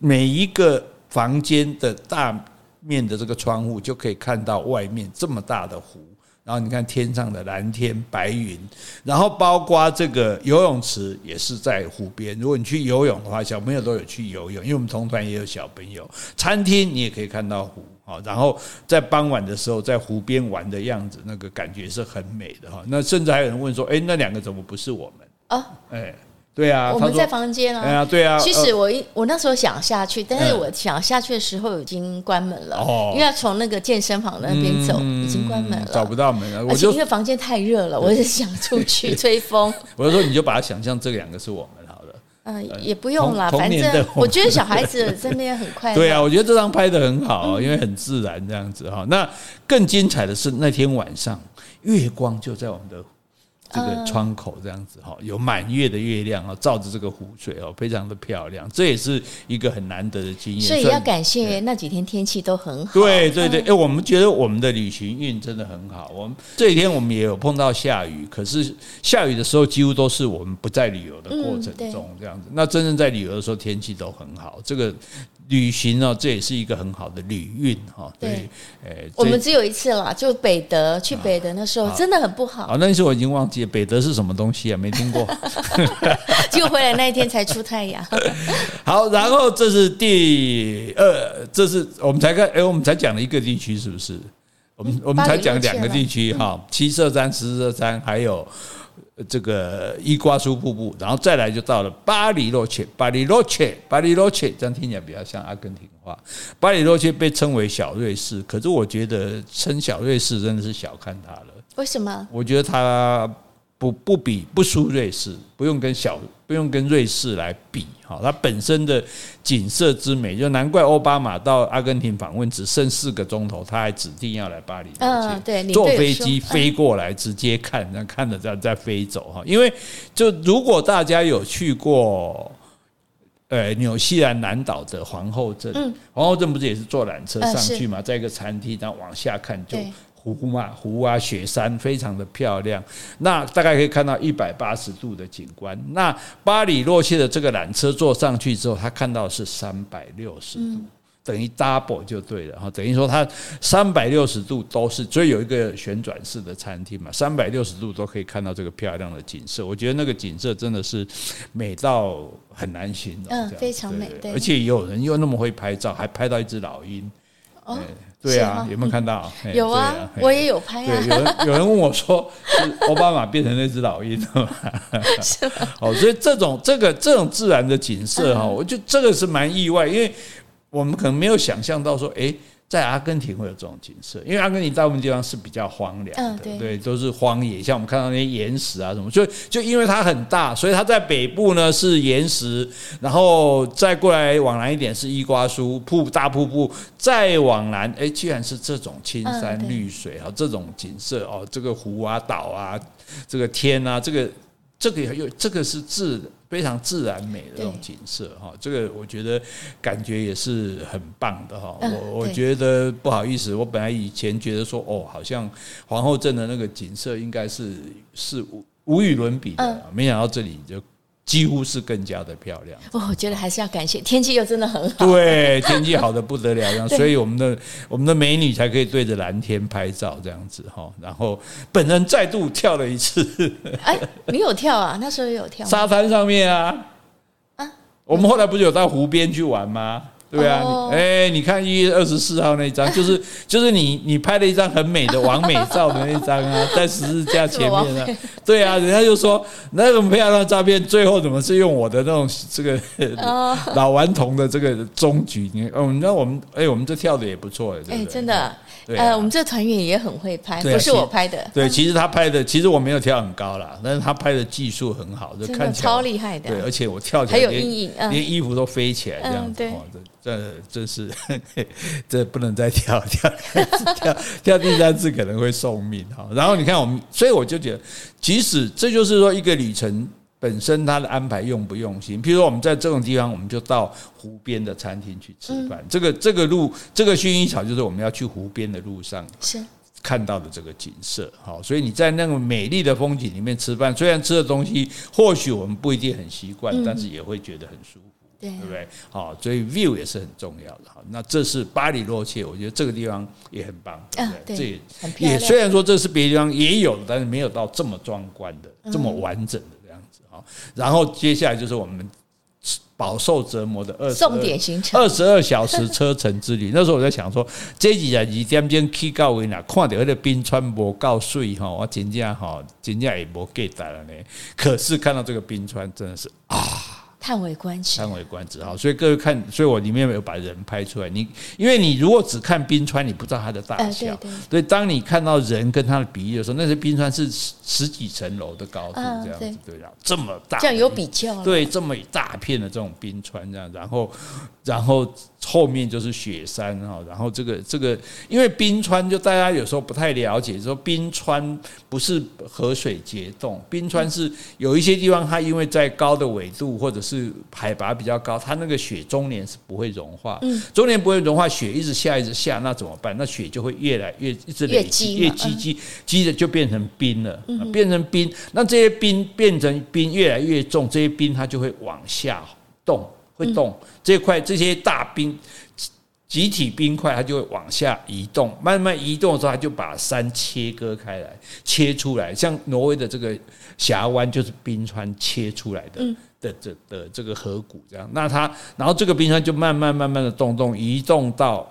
每一个房间的大面的这个窗户，就可以看到外面这么大的湖。然后你看天上的蓝天白云，然后包括这个游泳池也是在湖边。如果你去游泳的话，小朋友都有去游泳，因为我们同团也有小朋友。餐厅你也可以看到湖啊，然后在傍晚的时候在湖边玩的样子，那个感觉是很美的哈。那甚至还有人问说：“哎，那两个怎么不是我们？”啊，哎。对啊，我们在房间啊。对啊，对啊。其实我一我那时候想下去，但是我想下去的时候已经关门了，因为要从那个健身房那边走，已经关门了，找不到门了。而且因为房间太热了，我是想出去 吹风。我就说，你就把它想象这两个是我们。嗯，也不用啦，反正我觉得小孩子真的也很快乐。对啊，我觉得这张拍的很好，因为很自然这样子哈。那更精彩的是那天晚上，月光就在我们的。这个窗口这样子哈，有满月的月亮啊，照着这个湖水哦，非常的漂亮。这也是一个很难得的经验。所以要感谢那几天天气都很好。对对对，哎，我们觉得我们的旅行运真的很好。我们这几天我们也有碰到下雨，可是下雨的时候几乎都是我们不在旅游的过程中这样子。那真正在旅游的时候天气都很好。这个。旅行呢，这也是一个很好的旅运哈。对，诶，我们只有一次啦，就北德去北德那时候真的很不好。啊，那时候我已经忘记了北德是什么东西啊，没听过。就回来那一天才出太阳。好，然后这是第二，这是我们才看，哎，我们才讲了一个地区，是不是？我们我们才讲两个地区哈，七色山、十色山，还有。这个伊瓜苏瀑布，然后再来就到了巴里洛切，巴里洛切，巴里洛切，这样听起来比较像阿根廷话。巴里洛切被称为小瑞士，可是我觉得称小瑞士真的是小看它了。为什么？我觉得它。不不比不输瑞士，不用跟小不用跟瑞士来比哈，它本身的景色之美，就难怪奥巴马到阿根廷访问只剩四个钟头，他还指定要来巴黎，嗯，对，坐飞机飞过来直接看，那看着再再飞走哈，因为就如果大家有去过。呃，纽西兰南岛的皇后镇，皇后镇不是也是坐缆车上去嘛，在一个餐厅，然后往下看就湖嘛，湖啊，雪山非常的漂亮。那大概可以看到一百八十度的景观。那巴里洛切的这个缆车坐上去之后，他看到的是三百六十度，等于 double 就对了哈。等于说它三百六十度都是，所以有一个旋转式的餐厅嘛，三百六十度都可以看到这个漂亮的景色。我觉得那个景色真的是美到很难形容，嗯，非常美，对，而且有人又那么会拍照，还拍到一只老鹰。哦。对啊，有没有看到？有啊，我也有拍有人 有人问我说，是奥巴马变成那只老鹰了吗？是吗？哦，所以这种这个这种自然的景色哈，我觉得这个是蛮意外，因为我们可能没有想象到说，哎。在阿根廷会有这种景色，因为阿根廷大部分地方是比较荒凉的，嗯、对，对，都是荒野，像我们看到那些岩石啊什么，就就因为它很大，所以它在北部呢是岩石，然后再过来往南一点是伊瓜苏瀑大瀑布，再往南，哎，居然是这种青山绿水啊，这种景色哦，这个湖啊岛啊，这个天啊，这个。这个有这个是自非常自然美的这种景色哈，这个我觉得感觉也是很棒的哈。我我觉得不好意思，我本来以前觉得说哦，好像皇后镇的那个景色应该是是无无与伦比的，没想到这里就。几乎是更加的漂亮哦，我觉得还是要感谢天气又真的很好，对，天气好的不得了，所以我们的我们的美女才可以对着蓝天拍照这样子哈。然后本人再度跳了一次，哎，你有跳啊？那时候也有跳，沙滩上面啊，啊，我们后来不是有到湖边去玩吗？对啊，哎、欸，你看一月二十四号那张，就是 就是你你拍了一张很美的完美照的那张啊，在十字架前面啊，对啊，人家就说那种漂亮的照片，最后怎么是用我的那种这个 老顽童的这个终局？你哦，那我们哎，我们这跳的也不错，哎、欸，真的。对啊、呃，我们这团员也很会拍，啊、不是我拍的。对，其实他拍的，其实我没有跳很高啦，但是他拍的技术很好，就看起来超厉害的。对，而且我跳起来还有阴影，嗯、连衣服都飞起来这样子。对，这这这是 这不能再跳跳跳跳第三次可能会送命哈。然后你看我们，所以我就觉得，即使这就是说一个旅程。本身他的安排用不用心？譬如说，我们在这种地方，我们就到湖边的餐厅去吃饭。这个这个路，这个薰衣草就是我们要去湖边的路上看到的这个景色。好，所以你在那个美丽的风景里面吃饭，虽然吃的东西或许我们不一定很习惯，但是也会觉得很舒服，对不对？好，所以 view 也是很重要的。好，那这是巴黎洛切，我觉得这个地方也很棒，对不对？这也也虽然说这是别的地方也有，但是没有到这么壮观的，这么完整的。然后接下来就是我们饱受折磨的二十二十二小时车程之旅。那时候我在想说，这几日一点钟去到位哪，看到那个冰川无够水哈，我真正哈，真正也没给带了呢。可是看到这个冰川，真的是啊。叹为观止，叹为观止好，所以各位看，所以我里面没有把人拍出来。你因为你如果只看冰川，你不知道它的大小。对，对，所以当你看到人跟它的比例的时候，那些冰川是十几层楼的高度，这样子对吧？这么大，这样有比较。对，这么一大片的这种冰川这样，然后，然后。后面就是雪山哈，然后这个这个，因为冰川就大家有时候不太了解，说冰川不是河水结冻，冰川是有一些地方它因为在高的纬度或者是海拔比较高，它那个雪终年是不会融化，终年不会融化，雪一直下一直下，那怎么办？那雪就会越来越一直累积，越积积积的就变成冰了，变成冰，那这些冰变成冰越来越重，这些冰它就会往下动。会动这块这些大冰集体冰块，它就会往下移动，慢慢移动的时候，它就把山切割开来，切出来。像挪威的这个峡湾，就是冰川切出来的的这的这个河谷这样。那它，然后这个冰川就慢慢慢慢的动动，移动到。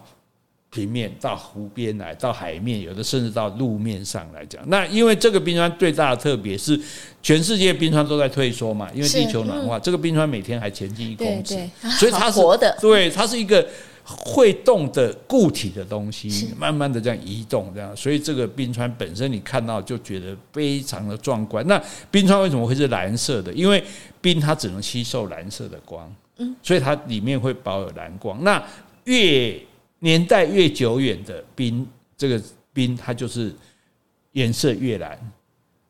平面到湖边来，到海面，有的甚至到路面上来讲。那因为这个冰川最大的特别是，全世界冰川都在退缩嘛，因为地球暖化，这个冰川每天还前进一公尺，所以它是活的，对，它是一个会动的固体的东西，慢慢的这样移动，这样，所以这个冰川本身你看到就觉得非常的壮观。那冰川为什么会是蓝色的？因为冰它只能吸收蓝色的光，嗯，所以它里面会保有蓝光。那越年代越久远的冰，这个冰它就是颜色越蓝，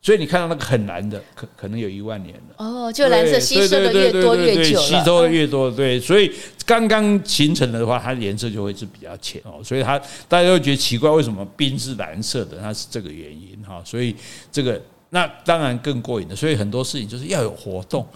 所以你看到那个很蓝的，可可能有一万年了。哦，就蓝色吸收的越多越久，吸收的越多，对，所以刚刚形成的话，它的颜色就会是比较浅哦。所以它大家会觉得奇怪，为什么冰是蓝色的？它是这个原因哈。所以这个。那当然更过瘾的，所以很多事情就是要有活动。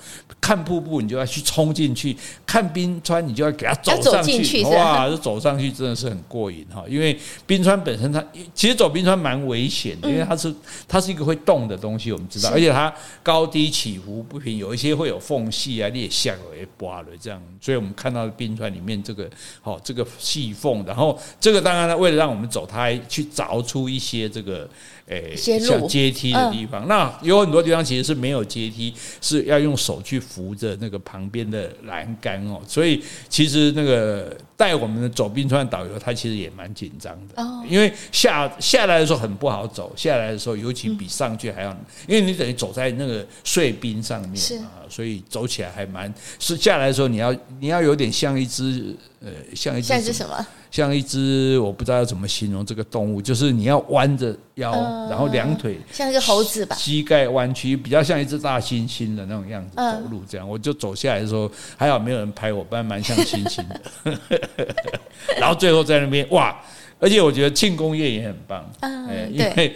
看瀑布，你就要去冲进去；看冰川，你就要给它走上去。哇，这走上去真的是很过瘾哈！因为冰川本身它其实走冰川蛮危险的，因为它是它是一个会动的东西，我们知道，而且它高低起伏不平，有一些会有缝隙啊、裂缝、会刮了这样。所以我们看到冰川里面这个好这个细缝，然后这个当然呢，为了让我们走，它还去凿出一些这个。诶，像阶梯的地方，那有很多地方其实是没有阶梯，是要用手去扶着那个旁边的栏杆哦。所以其实那个带我们的走冰川的导游，他其实也蛮紧张的，因为下下来的时候很不好走，下来的时候尤其比上去还要，因为你等于走在那个碎冰上面啊，所以走起来还蛮是下来的时候你要你要有点像一只呃像一只什么？像一只我不知道要怎么形容这个动物，就是你要弯着腰，然后两腿像一个猴子吧，膝盖弯曲，比较像一只大猩猩的那种样子走路。这样，我就走下来的时候，还好没有人拍我，不然蛮像猩猩的。然后最后在那边哇，而且我觉得庆功宴也很棒，哎，因为。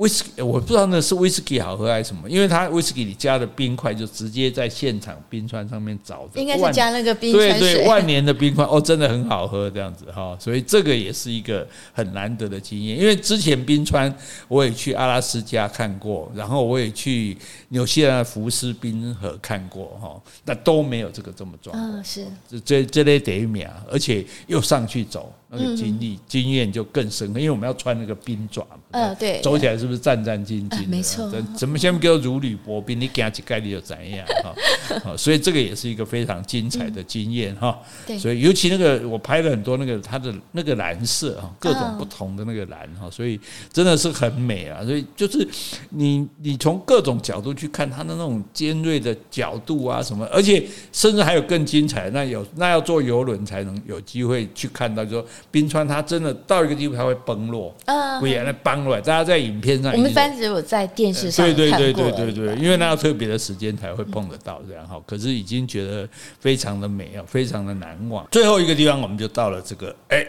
威士忌，我不知道那是威士忌好喝还是什么，因为它威士忌里加的冰块就直接在现场冰川上面找的，应该是加那个冰川对对，万年的冰块哦，真的很好喝这样子哈，所以这个也是一个很难得的经验。因为之前冰川我也去阿拉斯加看过，然后我也去纽西兰的福斯冰河看过哈，那都没有这个这么壮。嗯，是这这这类得一秒，而且又上去走。那个经历经验就更深，因为我们要穿那个冰爪嘛，嗯，对，走起来是不是战战兢兢？没错，怎么先叫如履薄冰？你给他几概率又怎样哈？所以这个也是一个非常精彩的经验哈。对，所以尤其那个我拍了很多那个它的那个蓝色哈，各种不同的那个蓝哈，所以真的是很美啊。所以就是你你从各种角度去看它的那种尖锐的角度啊什么，而且甚至还有更精彩，那有那要坐游轮才能有机会去看到，就说。冰川它真的到一个地步，它会崩落，啊，会原来崩落。大家在影片上，我们班只有在电视上，对对对对对对，因为那要特别的时间才会碰得到这样哈。可是已经觉得非常的美啊，非常的难忘。最后一个地方，我们就到了这个哎。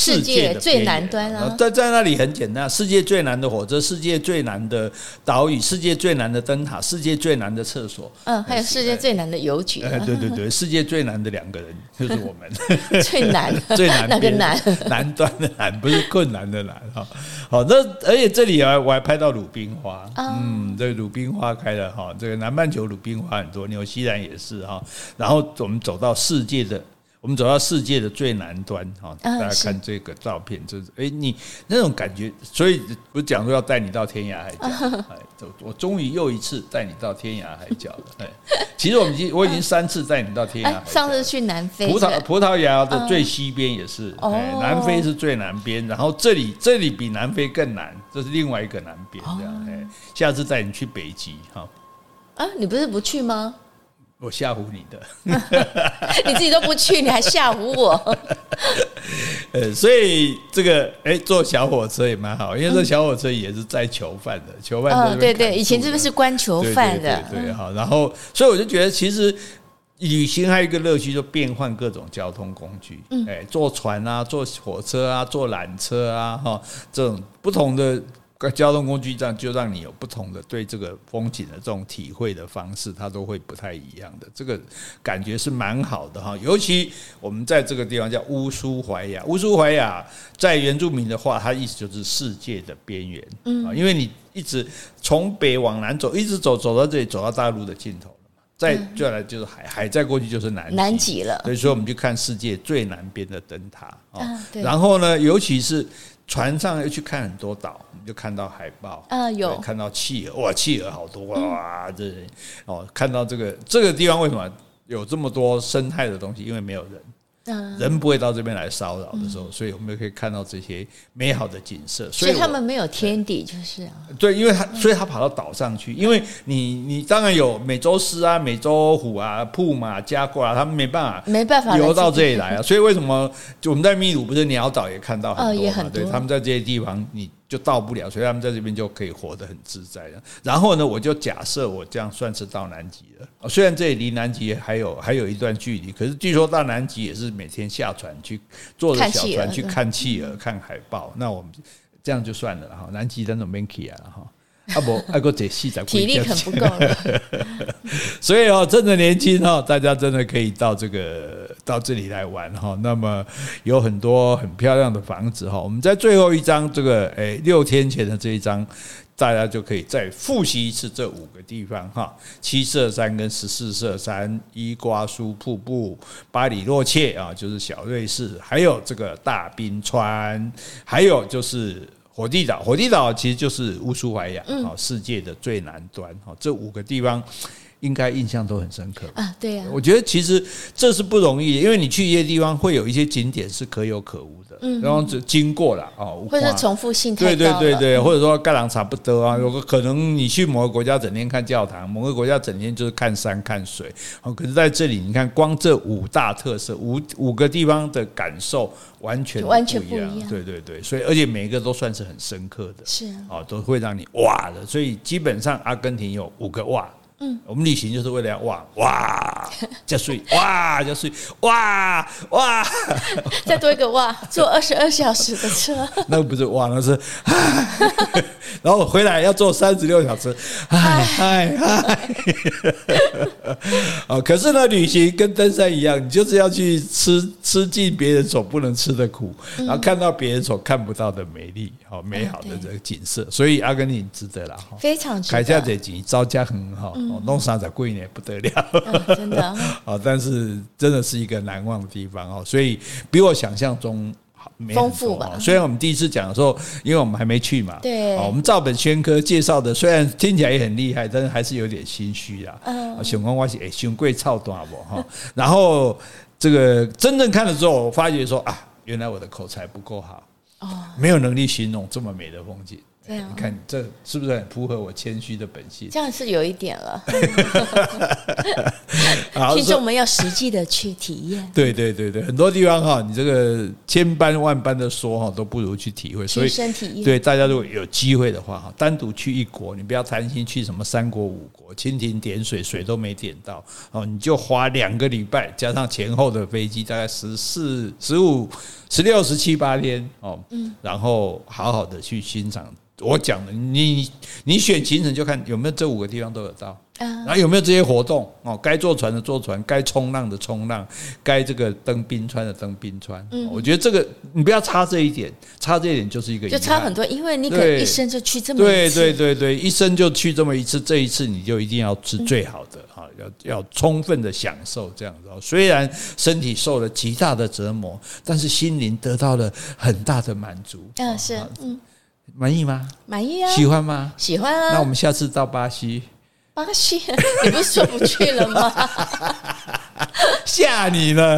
世界最南端啊，在在那里很简单，世界最难的火车，世界最难的岛屿，世界最难的灯塔，世界最难的厕所，嗯，还有世界最难的邮局。哎，对对对，世界最难的两个人就是我们，最难 最难 那个难南端的难，不是困难的难哈。好，那而且这里啊，我还拍到鲁冰花，嗯，这鲁冰花开了哈，这个南半球鲁冰花很多，纽西兰也是哈。然后我们走到世界的。我们走到世界的最南端，哈，大家看这个照片，就是，哎，你那种感觉，所以不是讲说要带你到天涯海角，哎，我终于又一次带你到天涯海角了，哎，其实我们已经我已经三次带你到天涯海角，上次去南非，葡萄葡萄牙的最西边也是，哎，南非是最南边，然后这里这里比南非更南，这是另外一个南边，这样，哎，下次带你去北极，哈，啊，你不是不去吗？我吓唬你的，你自己都不去，你还吓唬我？呃，所以这个哎，坐小火车也蛮好，因为这小火车也是载囚犯的，囚犯的。对对，以前这边是关囚犯的，对对好，然后，所以我就觉得，其实旅行还有一个乐趣，就变换各种交通工具。哎，坐船啊，坐火车啊，坐缆车啊，哈，这种不同的。交通工具这样就让你有不同的对这个风景的这种体会的方式，它都会不太一样的。这个感觉是蛮好的哈。尤其我们在这个地方叫乌苏怀亚，乌苏怀亚在原住民的话，它意思就是世界的边缘。嗯，因为你一直从北往南走，一直走走到这里，走到大陆的尽头了嘛。再再来就是海，海再过去就是南南极了。所以说，我们就看世界最南边的灯塔啊。然后呢，尤其是。船上又去看很多岛，你就看到海豹啊，有看到企鹅，哇，企鹅好多哇，这哦，看到这个这个地方为什么有这么多生态的东西？因为没有人。人不会到这边来骚扰的时候，所以我们就可以看到这些美好的景色。所以他们没有天敌，就是啊。对，因为他，所以他跑到岛上去。因为你，你当然有美洲狮啊、美洲虎啊、铺马、加过啊，他们没办法，没办法游到这里来啊。所以为什么就我们在秘鲁不是鸟岛也看到很多嘛？对，他们在这些地方，你就到不了，所以他们在这边就可以活得很自在了。然后呢，我就假设我这样算是到南极了。虽然这里离南极还有还有一段距离，可是据说到南极也是每天下船去坐着小船去看企鹅、看海豹。那我们这样就算了哈，南极那种 monkey 啊哈。啊不，爱过这戏在体力很不够了，所以哦，真的年轻哦，大家真的可以到这个到这里来玩哈。那么有很多很漂亮的房子哈。我们在最后一张这个诶六天前的这一张，大家就可以再复习一次这五个地方哈：七色山跟十四色山、伊瓜苏瀑布、巴里洛切啊，就是小瑞士，还有这个大冰川，还有就是。火地岛，火地岛其实就是乌苏怀亚，好，世界的最南端，好，这五个地方。应该印象都很深刻。啊，对呀。我觉得其实这是不容易，因为你去一些地方会有一些景点是可有可无的，嗯，然后就经过了哦，或者重复性太高，对对对对，或者说盖朗差不多啊，有个可能你去某个国家整天看教堂，某个国家整天就是看山看水，哦，可是在这里你看光这五大特色，五五个地方的感受完全完全不一样，对对对，所以而且每一个都算是很深刻的，是啊，都会让你哇的，所以基本上阿根廷有五个哇。嗯，我们旅行就是为了要哇哇加税 哇加税哇哇，再多一个哇，坐二十二小时的车，那个不是哇，那是，然后回来要坐三十六小时，嗨嗨嗨，哦，可是呢，旅行跟登山一样，你就是要去吃吃尽别人所不能吃的苦，然后看到别人所看不到的美丽，好美好的这个景色，所以阿根廷值得了哈，非常值得，凯夏这集招架很好。弄啥子贵呢？不得了，嗯，真的啊！但是真的是一个难忘的地方哦，所以比我想象中丰富吧。虽然我们第一次讲的时候，因为我们还没去嘛，对，我们照本宣科介绍的，虽然听起来也很厉害，但是还是有点心虚啊。嗯，熊光我是哎，熊贵超多不哈？然后这个真正看了之后，我发觉说啊，原来我的口才不够好哦，没有能力形容这么美的风景。对啊，你看这是不是很符合我谦虚的本性？这样是有一点了。听众们要实际的去体验。对对对对，很多地方哈，你这个千般万般的说哈，都不如去体会。所以，对大家如果有机会的话哈，单独去一国，你不要担心去什么三国五国，蜻蜓点水，水都没点到哦，你就花两个礼拜，加上前后的飞机，大概十四、十五、十六、十七八天哦，嗯，然后好好的去欣赏。我讲的，你你选行程就看有没有这五个地方都有到，然后有没有这些活动哦？该坐船的坐船，该冲浪的冲浪，该这个登冰川的登冰川。嗯我觉得这个你不要差这一点，差这一点就是一个就差很多，因为你可能一生就去这么对对对对，一生就去这么一次，这一次你就一定要吃最好的哈，要要充分的享受这样子。虽然身体受了极大的折磨，但是心灵得到了很大的满足。嗯，是嗯。满意吗？满意啊！喜欢吗？喜欢啊！那我们下次到巴西。巴西，你不是说不去了吗？吓你了，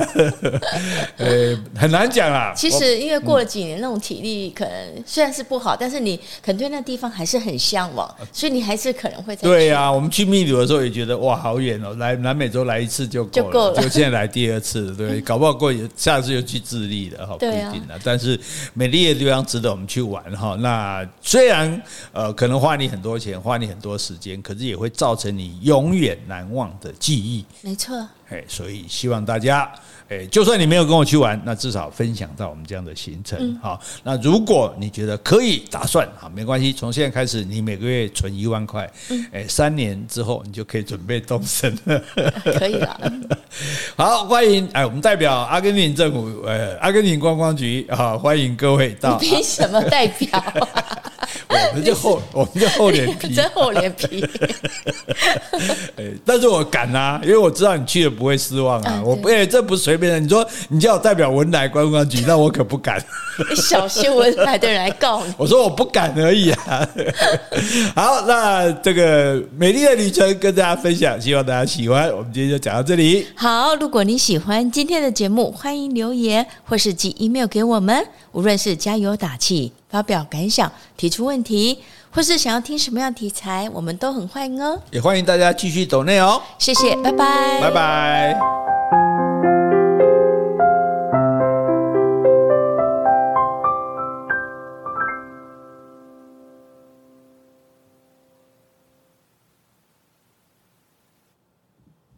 呃，很难讲啦。其实因为过了几年，那种体力可能虽然是不好，但是你可能对那地方还是很向往，所以你还是可能会。对呀，我们去秘鲁的时候也觉得哇，好远哦，来南美洲来一次就够了，就够了。就现在来第二次，对，搞不好过下次又去智利了哈，不一定了。但是美丽的地方值得我们去玩哈。那虽然呃可能花你很多钱，花你很多时间，可是也会造成你永远难忘的记忆。没错。哎，所以希望大家，哎，就算你没有跟我去玩，那至少分享到我们这样的行程，好。那如果你觉得可以打算，好，没关系，从现在开始，你每个月存一万块，哎，三年之后你就可以准备动身了，可以了。好，欢迎，哎，我们代表阿根廷政府，呃，阿根廷观光局，好，欢迎各位到。你凭什么代表？我们就厚，我们就厚脸皮，真厚脸皮。哎，但是我敢啊，因为我知道你去了不会失望啊。我不，哎，这不是随便的。你说你叫我代表文莱观光局，那我可不敢。你小心文莱的人来告你。我说我不敢而已啊。好，那这个美丽的旅程跟大家分享，希望大家喜欢。我们今天就讲到这里。好，如果你喜欢今天的节目，欢迎留言或是寄 email 给我们。无论是加油打气。发表感想、提出问题，或是想要听什么样题材，我们都很欢迎哦。也欢迎大家继续走内哦。谢谢，拜拜，拜拜。